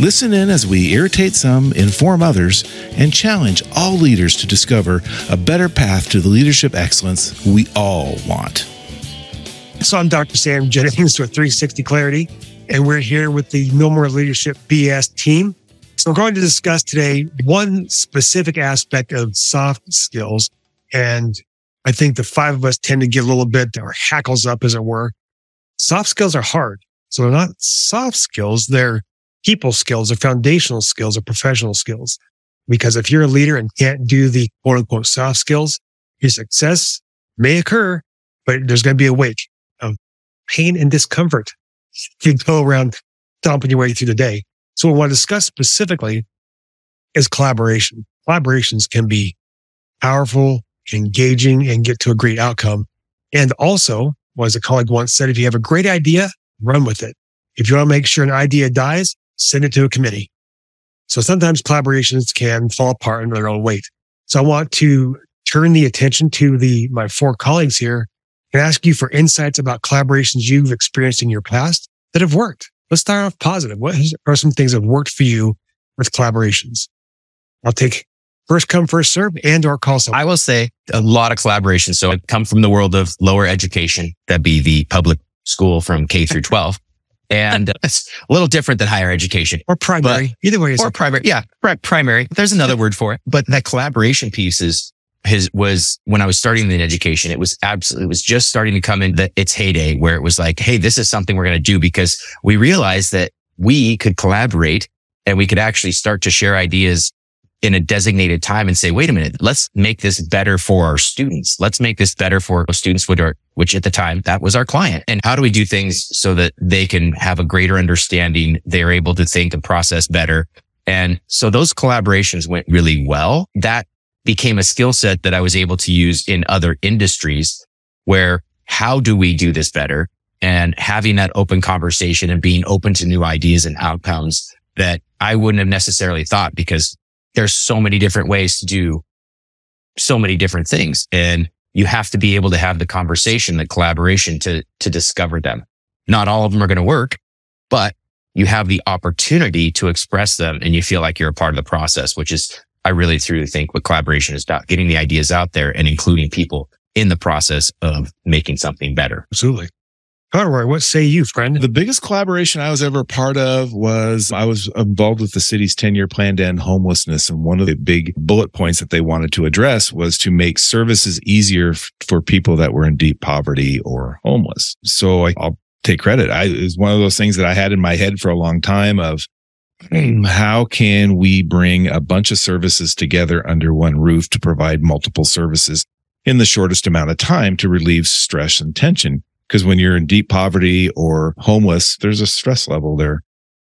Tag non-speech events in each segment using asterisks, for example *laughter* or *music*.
Listen in as we irritate some, inform others, and challenge all leaders to discover a better path to the leadership excellence we all want. So I'm Dr. Sam Jennings with 360 Clarity, and we're here with the No More Leadership BS team. So we're going to discuss today one specific aspect of soft skills. And I think the five of us tend to get a little bit our hackles up, as it were. Soft skills are hard. So they're not soft skills. They're people skills or foundational skills or professional skills. Because if you're a leader and can't do the quote unquote soft skills, your success may occur, but there's going to be a wake of pain and discomfort. *laughs* You go around stomping your way through the day. So what I want to discuss specifically is collaboration. Collaborations can be powerful, engaging, and get to a great outcome. And also, as a colleague once said, if you have a great idea, run with it. If you want to make sure an idea dies, send it to a committee. So sometimes collaborations can fall apart under their own weight. So I want to turn the attention to the, my four colleagues here and ask you for insights about collaborations you've experienced in your past that have worked. Let's start off positive. What are some things that have worked for you with collaborations? I'll take first come, first serve and or call someone. I will say a lot of collaboration. So I come from the world of lower education. That'd be the public school from K through 12. And *laughs* it's a little different than higher education or primary. But, Either way. is Or primary. Yeah. Right. Primary. There's another word for it, but that collaboration piece is his was when I was starting in education, it was absolutely, it was just starting to come into its heyday where it was like, Hey, this is something we're going to do because we realized that we could collaborate and we could actually start to share ideas in a designated time and say, wait a minute, let's make this better for our students. Let's make this better for students, which, which at the time that was our client. And how do we do things so that they can have a greater understanding? They're able to think and process better. And so those collaborations went really well. That became a skill set that I was able to use in other industries where how do we do this better? And having that open conversation and being open to new ideas and outcomes that I wouldn't have necessarily thought because there's so many different ways to do so many different things. And you have to be able to have the conversation, the collaboration to, to discover them. Not all of them are going to work, but you have the opportunity to express them and you feel like you're a part of the process, which is, I really truly think what collaboration is about getting the ideas out there and including people in the process of making something better. Absolutely. Conroy, what say you, friend? The biggest collaboration I was ever part of was I was involved with the city's 10 year plan to end homelessness. And one of the big bullet points that they wanted to address was to make services easier f- for people that were in deep poverty or homeless. So I, will take credit. I, it was one of those things that I had in my head for a long time of hmm, how can we bring a bunch of services together under one roof to provide multiple services in the shortest amount of time to relieve stress and tension? Because when you're in deep poverty or homeless, there's a stress level there.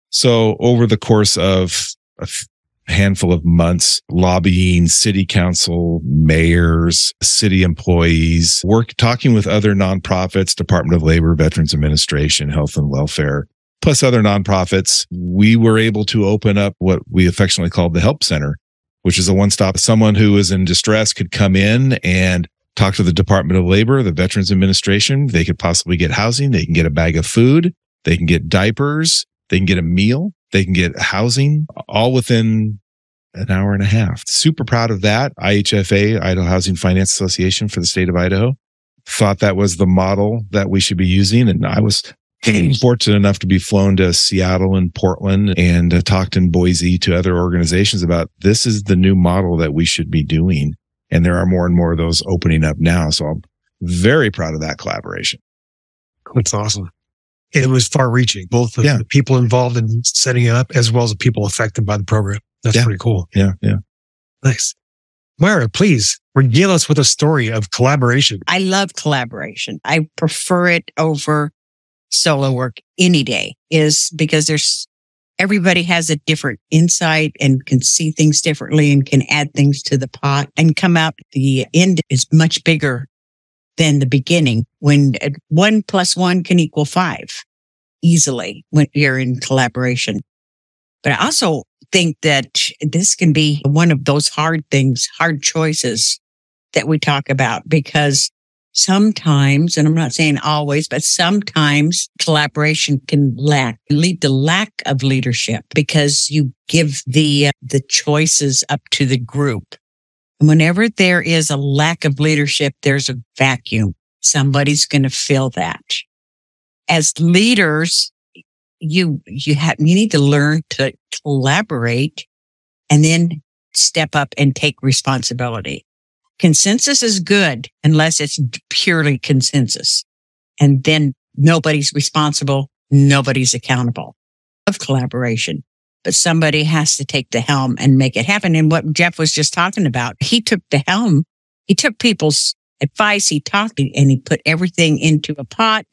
So over the course of a handful of months, lobbying city council, mayors, city employees, work, talking with other nonprofits, Department of Labor, Veterans Administration, Health and Welfare, plus other nonprofits, we were able to open up what we affectionately called the help center, which is a one stop. Someone who is in distress could come in and talk to the Department of Labor, the Veterans Administration. They could possibly get housing. They can get a bag of food. They can get diapers. They can get a meal. They can get housing all within an hour and a half. Super proud of that. IHFA, Idaho Housing Finance Association for the state of Idaho, thought that was the model that we should be using. And I was fortunate enough to be flown to Seattle and Portland and uh, talked in Boise to other organizations about this is the new model that we should be doing. And there are more and more of those opening up now. So I'm very proud of that collaboration. That's awesome. It was far reaching, both the, yeah. the people involved in setting it up as well as the people affected by the program. That's yeah. pretty cool. Yeah. Yeah. Nice. Myra, please regale us with a story of collaboration. I love collaboration. I prefer it over solo work any day is because there's everybody has a different insight and can see things differently and can add things to the pot and come out. The end is much bigger than the beginning when uh, one plus one can equal five easily when you're in collaboration. But I also think that this can be one of those hard things, hard choices that we talk about because sometimes, and I'm not saying always, but sometimes collaboration can lack, lead to lack of leadership because you give the, uh, the choices up to the group. And whenever there is a lack of leadership, there's a vacuum. Somebody's going to fill that. As leaders, you, you have, you need to learn to collaborate and then step up and take responsibility. Consensus is good unless it's purely consensus. And then nobody's responsible. Nobody's accountable of collaboration, but somebody has to take the helm and make it happen. And what Jeff was just talking about, he took the helm. He took people's advice. He talked and he put everything into a pot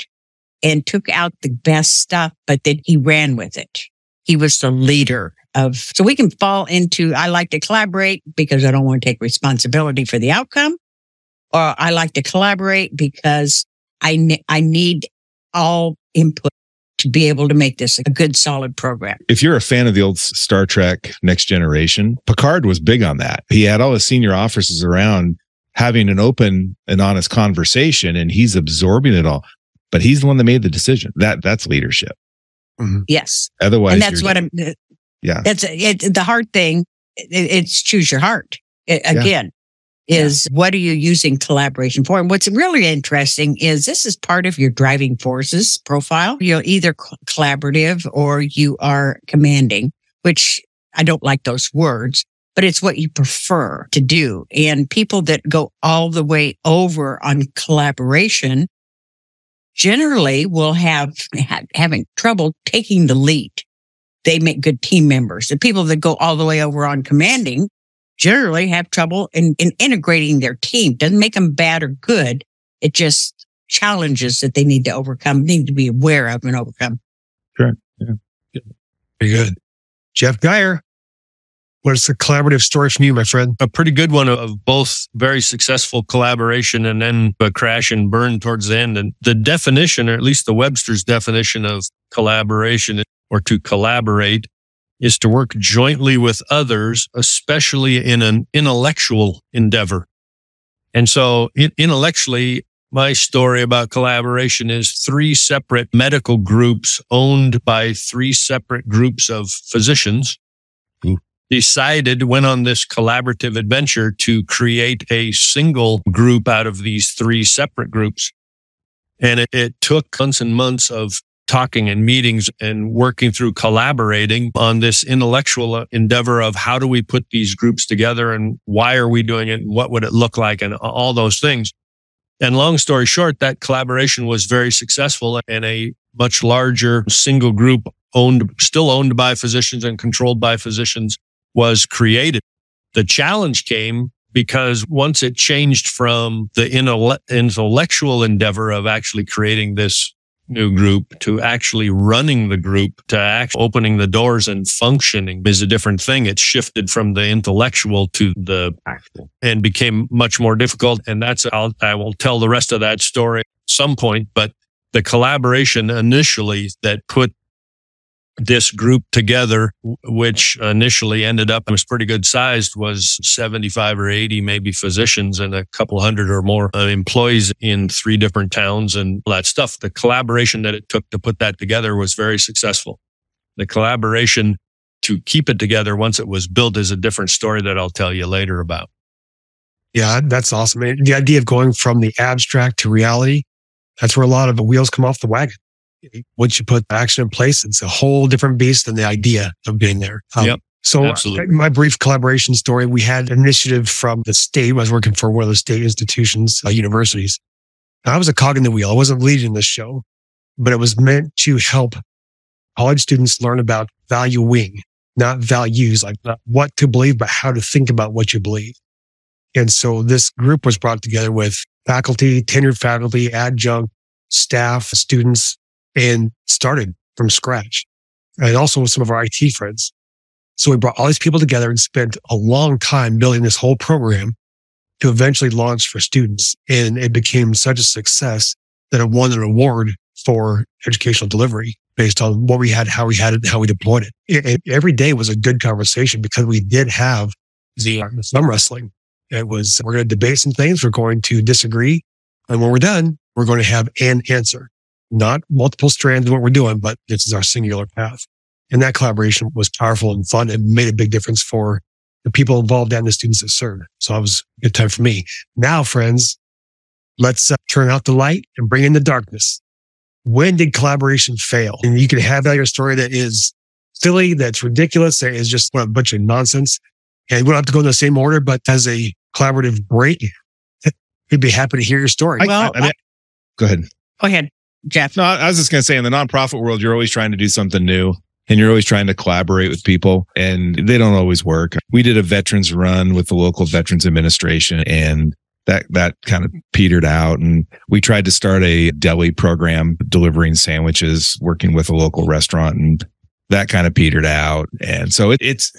and took out the best stuff, but then he ran with it. He was the leader of, so we can fall into, I like to collaborate because I don't want to take responsibility for the outcome. Or I like to collaborate because I, ne- I need all input to be able to make this a good, solid program. If you're a fan of the old Star Trek Next Generation, Picard was big on that. He had all his senior officers around having an open and honest conversation and he's absorbing it all. But he's the one that made the decision. That that's leadership. Mm-hmm. Yes. Otherwise, and that's what I'm yeah. That's it, the hard thing. It, it's choose your heart. It, again, yeah. is yeah. what are you using collaboration for? And what's really interesting is this is part of your driving forces profile. You're either collaborative or you are commanding, which I don't like those words, but it's what you prefer to do. And people that go all the way over on collaboration generally will have, have having trouble taking the lead they make good team members. The people that go all the way over on commanding generally have trouble in, in integrating their team. Doesn't make them bad or good. It just challenges that they need to overcome, need to be aware of and overcome. Sure. Yeah. Very good. Jeff Geyer, what's the collaborative story from you, my friend? A pretty good one of both very successful collaboration and then a crash and burn towards the end. And the definition, or at least the Webster's definition of collaboration or to collaborate is to work jointly with others, especially in an intellectual endeavor. And so intellectually, my story about collaboration is three separate medical groups owned by three separate groups of physicians who decided, went on this collaborative adventure to create a single group out of these three separate groups. And it, it took months and months of talking and meetings and working through collaborating on this intellectual endeavor of how do we put these groups together and why are we doing it? And what would it look like? And all those things. And long story short, that collaboration was very successful and a much larger single group owned, still owned by physicians and controlled by physicians was created. The challenge came because once it changed from the intellectual endeavor of actually creating this new group to actually running the group to actually opening the doors and functioning is a different thing. It shifted from the intellectual to the actual and became much more difficult. And that's, I'll, I will tell the rest of that story at some point, but the collaboration initially that put this group together, which initially ended up was pretty good sized, was 75 or 80 maybe physicians and a couple hundred or more uh, employees in three different towns and all that stuff. The collaboration that it took to put that together was very successful. The collaboration to keep it together once it was built is a different story that I'll tell you later about. Yeah, that's awesome. The idea of going from the abstract to reality, that's where a lot of the wheels come off the wagon once you put action in place, it's a whole different beast than the idea of being there. Um, yep. So Absolutely. my brief collaboration story, we had an initiative from the state. I was working for one of the state institutions, uh, universities. I was a cog in the wheel. I wasn't leading this show, but it was meant to help college students learn about valuing, not values, like not what to believe, but how to think about what you believe. And so this group was brought together with faculty, tenured faculty, adjunct, staff, students, and started from scratch. and also with some of our IT friends. So we brought all these people together and spent a long time building this whole program to eventually launch for students. And it became such a success that it won an award for educational delivery based on what we had, how we had it, how we deployed it. it every day was a good conversation because we did have the uh, thumb wrestling. It was, we're going to debate some things. We're going to disagree. And when we're done, we're going to have an answer, not multiple strands of what we're doing, but this is our singular path. And that collaboration was powerful and fun It made a big difference for the people involved and the students that served. So it was a good time for me. Now, friends, let's uh, turn out the light and bring in the darkness. When did collaboration fail? And you can have that your story that is silly, that's ridiculous, that is just a bunch of nonsense. And we don't have to go in the same order, but as a collaborative break, *laughs* we'd be happy to hear your story. I- Well, I mean, go ahead. Go ahead, Jeff. No, I was just going to say in the nonprofit world, you're always trying to do something new and you're always trying to collaborate with people and they don't always work. We did a veterans run with the local veterans administration and that, that kind of petered out. And we tried to start a deli program delivering sandwiches, working with a local restaurant and that kind of petered out. And so it, it's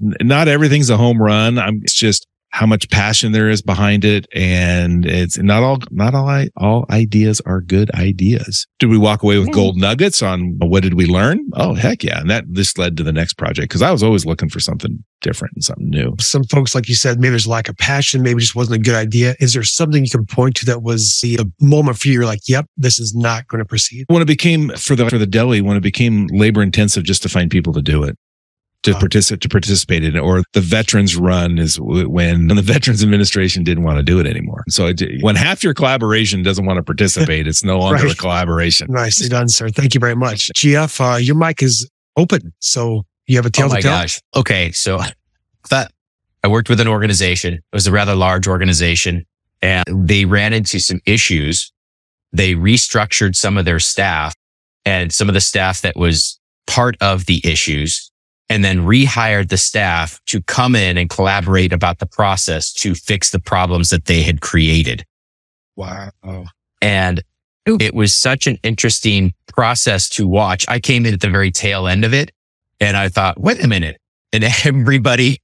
not everything's a home run. I'm, it's just how much passion there is behind it. And it's not all, not all, I, all ideas are good ideas. Did we walk away with Yeah. gold nuggets on what did we learn? Oh, heck yeah. And that this led to the next project because I was always looking for something different and something new. some folks, like you said, maybe there's lack of passion, maybe it just wasn't a good idea. Is there something you can point to that was the moment for you? You're like, yep, this is not going to proceed. When it became for the, for the deli, when it became labor intensive just to find people to do it. To Wow. participate, to participate in it, or the veterans run is w- when *laughs* the veterans administration didn't want to do it anymore. So it, when half your collaboration doesn't want to participate, it's no longer *laughs* a collaboration. Nicely done, sir. Thank you very much. GF, uh, your mic is open. So you have a tale Oh my to tell. gosh. Okay. So *laughs* that I worked with an organization. It was a rather large organization and they ran into some issues. They restructured some of their staff and some of the staff that was part of the issues and then rehired the staff to come in and collaborate about the process to fix the problems that they had created. Wow. And Ooh. it was such an interesting process to watch. I came in at the very tail end of it and I thought, wait a minute. And *laughs* everybody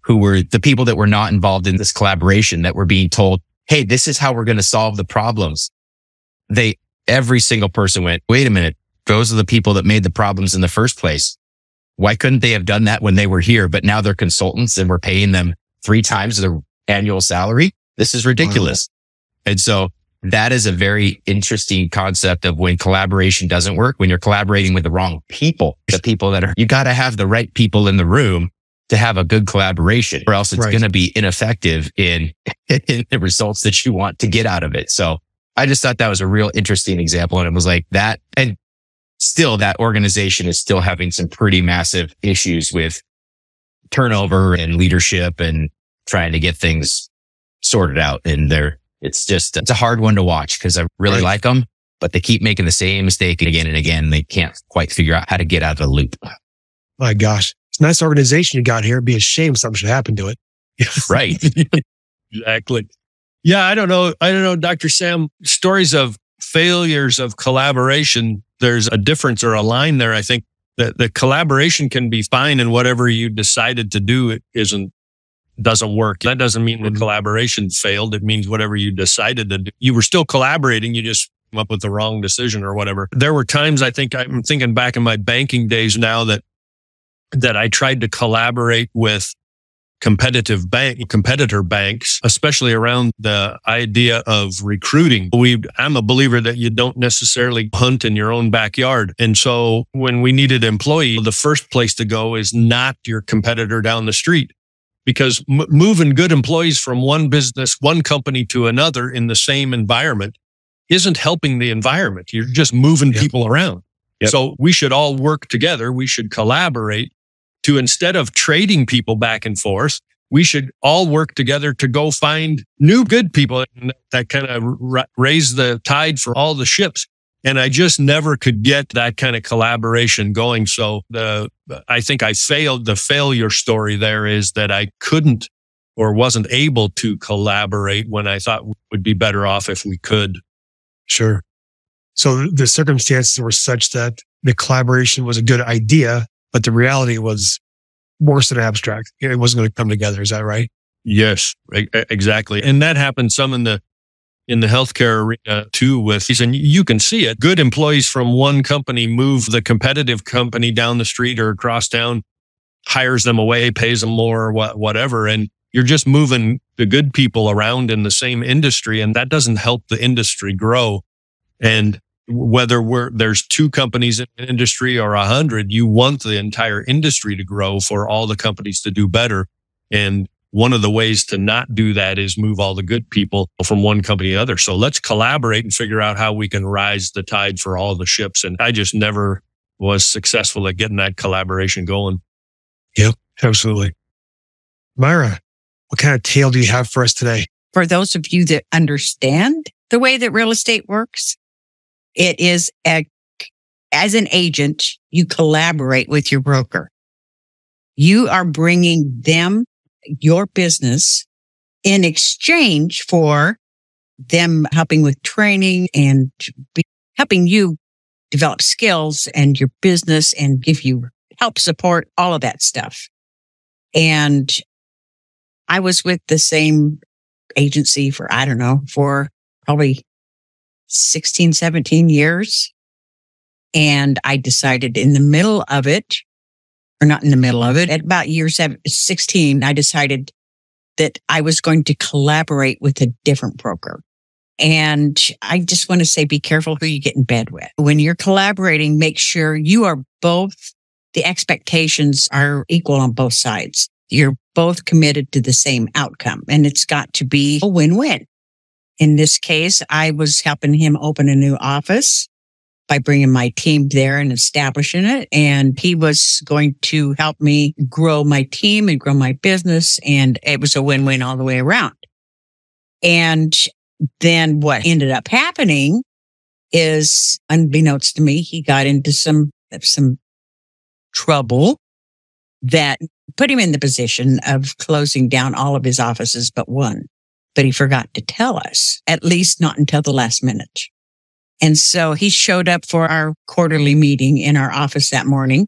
who were the people that were not involved in this collaboration that were being told, Hey, this is how we're going to solve the problems. They, every single person went, wait a minute. Those are the people that made the problems in the first place. Why couldn't they have done that when they were here? But now they're consultants and we're paying them three times their annual salary. This is ridiculous. And so that is a very interesting concept of when collaboration doesn't work, when you're collaborating with the wrong people, the people that are, you got to have the right people in the room to have a good collaboration or else it's Right. going to be ineffective in, *laughs* in the results that you want to get out of it. So I just thought that was a real interesting example. And it was like that. And still that organization is still having some pretty massive issues with turnover and leadership and trying to get things sorted out. And they're, it's just, it's a hard one to watch because I really Right. like them, but they keep making the same mistake again and again. They can't quite figure out how to get out of the loop. My gosh. It's a nice organization you got here. It'd be a shame something should happen to it. *laughs* Right. Exactly. Yeah, I don't know. I don't know, Dr. Sam, stories of failures of collaboration, there's a difference or a line there. I think that the collaboration can be fine and whatever you decided to do it isn't doesn't work. That doesn't mean the Mhm. collaboration failed. It means whatever you decided to do. You were still collaborating. You just came up with the wrong decision or whatever. There were times I think I'm thinking back in my banking days now that that I tried to collaborate with competitive bank, competitor banks, especially around the idea of recruiting. We, I'm a believer that you don't necessarily hunt in your own backyard. And so when we needed employee, the first place to go is not your competitor down the street because m- moving good employees from one business, one company to another in the same environment isn't helping the environment. You're just moving Yep. people around. Yep. So we should all work together. We should collaborate to instead of trading people back and forth, we should all work together to go find new good people and that kind of raise the tide for all the ships. And I just never could get that kind of collaboration going. So the, I think I failed. The failure story there is that I couldn't or wasn't able to collaborate when I thought would be better off if we could. Sure. So the circumstances were such that the collaboration was a good idea, but the reality was worse than abstract. It wasn't going to come together. Is that right? Yes, exactly. And that happened some in the in the healthcare arena too with and you can see it. Good employees from one company move the competitive company down the street or across town, hires them away, pays them more, whatever. And you're just moving the good people around in the same industry. And that doesn't help the industry grow. And whether we're, there's two companies in an industry or a hundred, you want the entire industry to grow for all the companies to do better. And one of the ways to not do that is move all the good people from one company to the other. So let's collaborate and figure out how we can rise the tide for all the ships. And I just never was successful at getting that collaboration going. Yep, absolutely. Myra, what kind of tale do you have for us today? For those of you that understand the way that real estate works, it is a, as an agent, you collaborate with your broker. You are bringing them your business in exchange for them helping with training and helping you develop skills and your business and give you help support all of that stuff. And I was with the same agency for, I don't know, for probably 16, 17 years. And I decided in the middle of it or not in the middle of it. At about year 16, I decided that I was going to collaborate with a different broker. And I just want to say, be careful who you get in bed with. When you're collaborating, make sure you are both, the expectations are equal on both sides. You're both committed to the same outcome and it's got to be a win-win. In this case, I was helping him open a new office by bringing my team there and establishing it. And he was going to help me grow my team and grow my business. And it was a win-win all the way around. And then what ended up happening is unbeknownst to me, he got into some, some trouble that put him in the position of closing down all of his offices but one. But he forgot to tell us, at least not until the last minute. And so he showed up for our quarterly meeting in our office that morning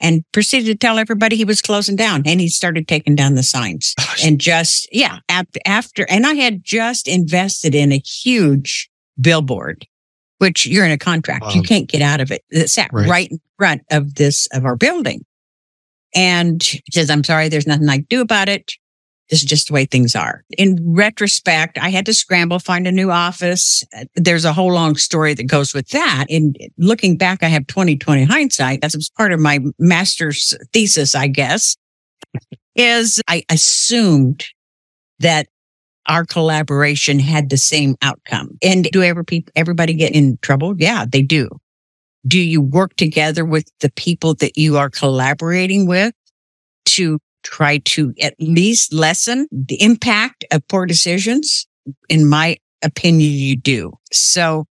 and proceeded to tell everybody he was closing down and he started taking down the signs *laughs* and just, yeah, after, and I had just invested in a huge billboard, which you're in a contract. Wow. You can't get out of it. It sat right. right in front of this, of our building. And he says, I'm sorry, there's nothing I can do about it. This is just the way things are. In retrospect, I had to scramble, find a new office. There's a whole long story that goes with that. In looking back, I have 2020 hindsight. That's part of my master's thesis, I guess, is I assumed that our collaboration had the same outcome. And do ever people, everybody get in trouble? Yeah, they do. Do you work together with the people that you are collaborating with to try to at least lessen the impact of poor decisions? In my opinion, you do. So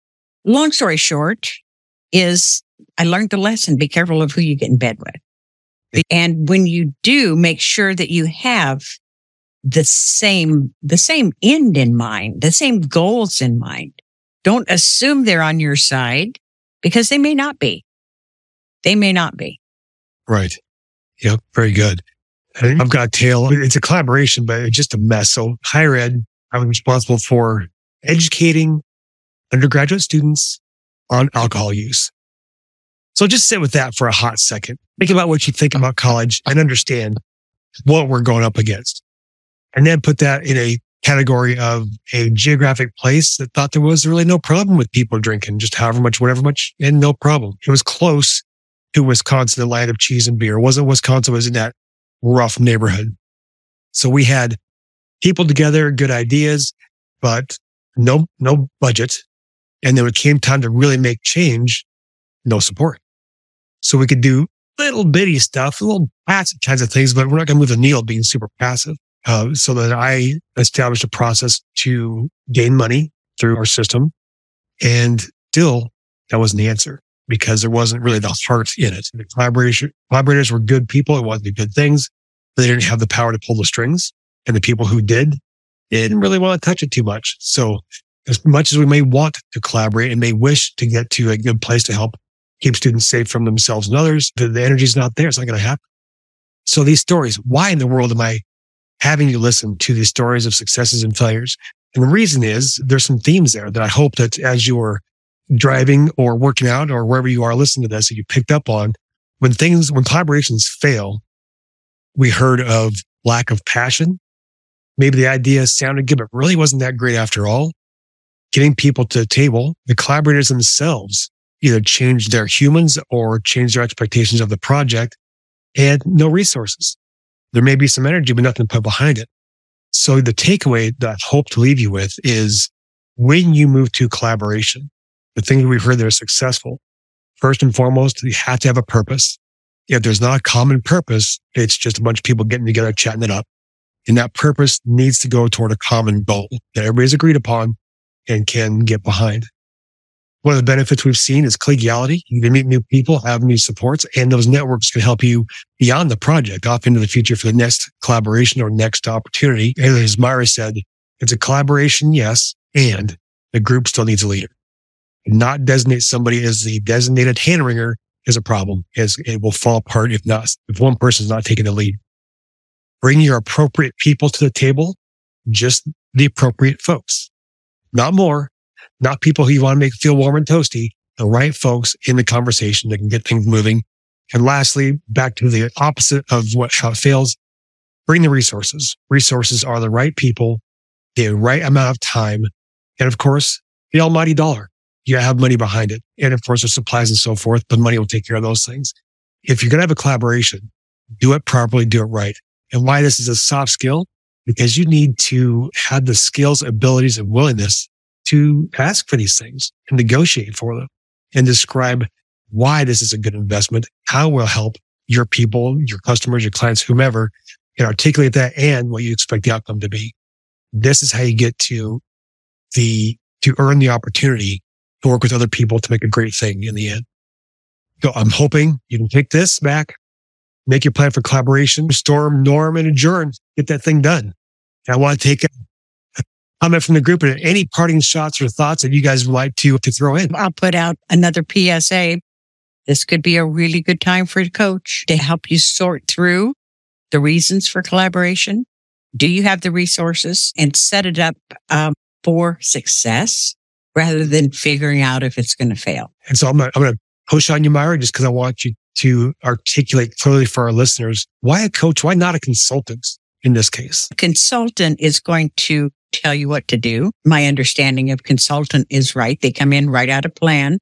long story short is I learned the lesson. Be careful of who you get in bed with. And when you do, make sure that you have the same, the same end in mind, the same goals in mind. Don't assume they're on your side because they may not be. They may not be. Right. Yep. Very good. I've got a tale. It's a collaboration, but it's just a mess. So higher ed, I was responsible for educating undergraduate students on alcohol use. So just sit with that for a hot second. Think about what you think about college and understand what we're going up against. And then put that in a category of a geographic place that thought there was really no problem with people drinking just however much, whatever much, and no problem. It was close to Wisconsin, the land of cheese and beer. It wasn't Wisconsin was in that rough neighborhood. So we had people together, good ideas, but no, no budget. And then when it came time to really make change, no support. So we could do little bitty stuff, little passive kinds of things, but we're not going to move the needle being super passive. Uh, so that I established a process to gain money through our system. And still that wasn't the answer because there wasn't really the heart in it. The collaboration, collaborators were good people. It wasn't good things, but they didn't have the power to pull the strings. And the people who did didn't really want to touch it too much. So as much as we may want to collaborate and may wish to get to a good place to help keep students safe from themselves and others. The, the energy's not there. It's not going to happen. So these stories, why in the world am I having you listen to these stories of successes and failures? And the reason is there's some themes there that I hope that as you're driving or working out or wherever you are listening to this that you picked up on when things, when collaborations fail, we heard of lack of passion. Maybe the idea sounded good, but really wasn't that great after all. Getting people to the table, the collaborators themselves either changed their humans or changed their expectations of the project and no resources. There may be some energy, but nothing put behind it. So the takeaway that I hope to leave you with is when you move to collaboration, the things we've heard that are successful, first and foremost, you have to have a purpose. If there's not a common purpose, it's just a bunch of people getting together, chatting it up. And that purpose needs to go toward a common goal that everybody's agreed upon and can get behind. One of the benefits we've seen is collegiality. You can meet new people, have new supports, and those networks can help you beyond the project off into the future for the next collaboration or next opportunity. As Myra said, it's a collaboration, yes, and the group still needs a leader. Not designate somebody as the designated hand wringer is a problem, as it will fall apart if not, if one person is not taking the lead. Bring your appropriate people to the table, just the appropriate folks, not more, not people who you want to make feel warm and toasty, the right folks in the conversation that can get things moving. And lastly, back to the opposite of what fails, bring the resources. Resources are the right people, the right amount of time, and of course, the almighty dollar. You have money behind it. And of course, the supplies and so forth, but money will take care of those things. If you're going to have a collaboration, do it properly, do it right. And why this is a soft skill? Because you need to have the skills, abilities, and willingness to ask for these things and negotiate for them and describe why this is a good investment, how it will help your people, your customers, your clients, whomever, and articulate that and what you expect the outcome to be. This is how you get to the, to earn the opportunity to work with other people to make a great thing in the end. So I'm hoping you can take this back, make your plan for collaboration, storm, norm, and adjourn, get that thing done. And I want to take comment from the group and any parting shots or thoughts that you guys would like to, to throw in. I'll put out another PSA. This could be a really good time for a coach to help you sort through the reasons for collaboration. Do you have the resources and set it up um, for success rather than figuring out if it's going to fail? And so I'm going to push on you, Myra, just because I want you to articulate clearly for our listeners why a coach, why not a consultant in this case? A consultant is going to tell you what to do. My understanding of consultant is right. They come in, write out a plan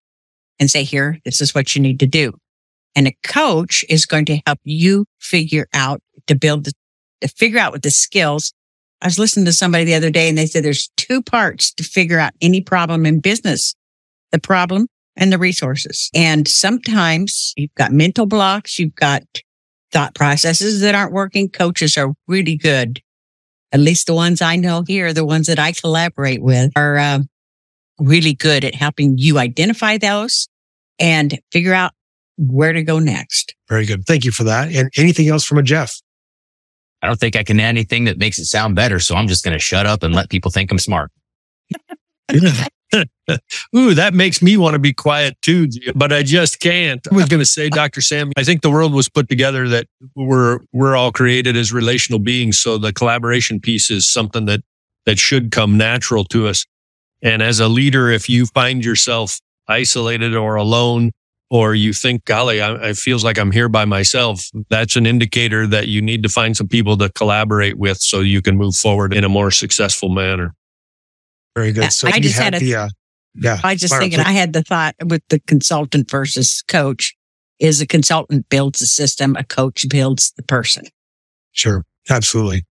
and say, here, this is what you need to do. And a coach is going to help you figure out to build the, to figure out what the skills. I was listening to somebody the other day and they said there's two parts to figure out any problem in business, the problem and the resources. And sometimes you've got mental blocks. You've got thought processes that aren't working. Coaches are really good at least the ones I know here, the ones that I collaborate with are uh, really good at helping you identify those and figure out where to go next. Very good. Thank you for that. And anything else from a Jeff? I don't think I can add anything that makes it sound better. So I'm just going to shut up and let people think I'm smart. *laughs* Ooh, that makes me want to be quiet too, but I just can't. I was going to say, Dr. Sam, I think the world was put together that we're, we're all created as relational beings. So the collaboration piece is something that, that should come natural to us. And as a leader, if you find yourself isolated or alone, or you think, golly, I, it feels like I'm here by myself, that's an indicator that you need to find some people to collaborate with so you can move forward in a more successful manner. Very good. So I just had, had a, the, uh, yeah. I just thinking I had the thought with the consultant versus coach is a consultant builds the system, a coach builds the person. Sure. Absolutely.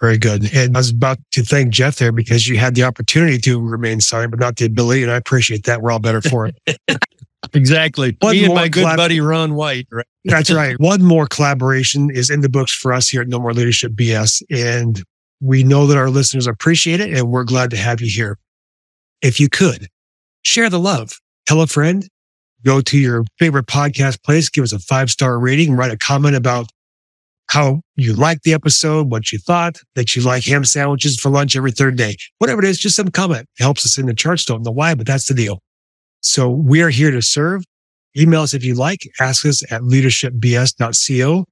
Very good. And I was about to thank Jeff there because you had the opportunity to remain silent, but not the ability. And I appreciate that. We're all better for it. *laughs* exactly. One Me and my good collab- buddy Ron White. Right? That's right. *laughs* One more collaboration is in the books for us here at No More Leadership BS. And we know that our listeners appreciate it and we're glad to have you here. If you could share the love, tell a friend, go to your favorite podcast place, give us a five star rating, write a comment about how you liked the episode, what you thought, that you like ham sandwiches for lunch every third day, whatever it is, just some comment. It helps us in the charts. Don't know why, but that's the deal. So we are here to serve. Email us if you like. Ask us at leadershipbs.co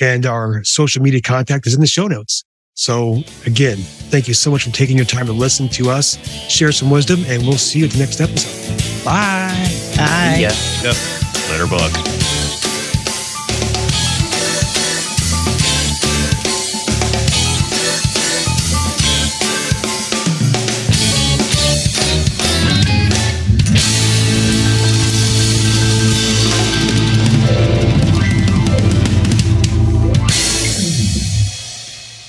and our social media contact is in the show notes. So again, thank you so much for taking your time to listen to us, share some wisdom, and we'll see you at the next episode. Bye. Bye. Yeah. Later, bug.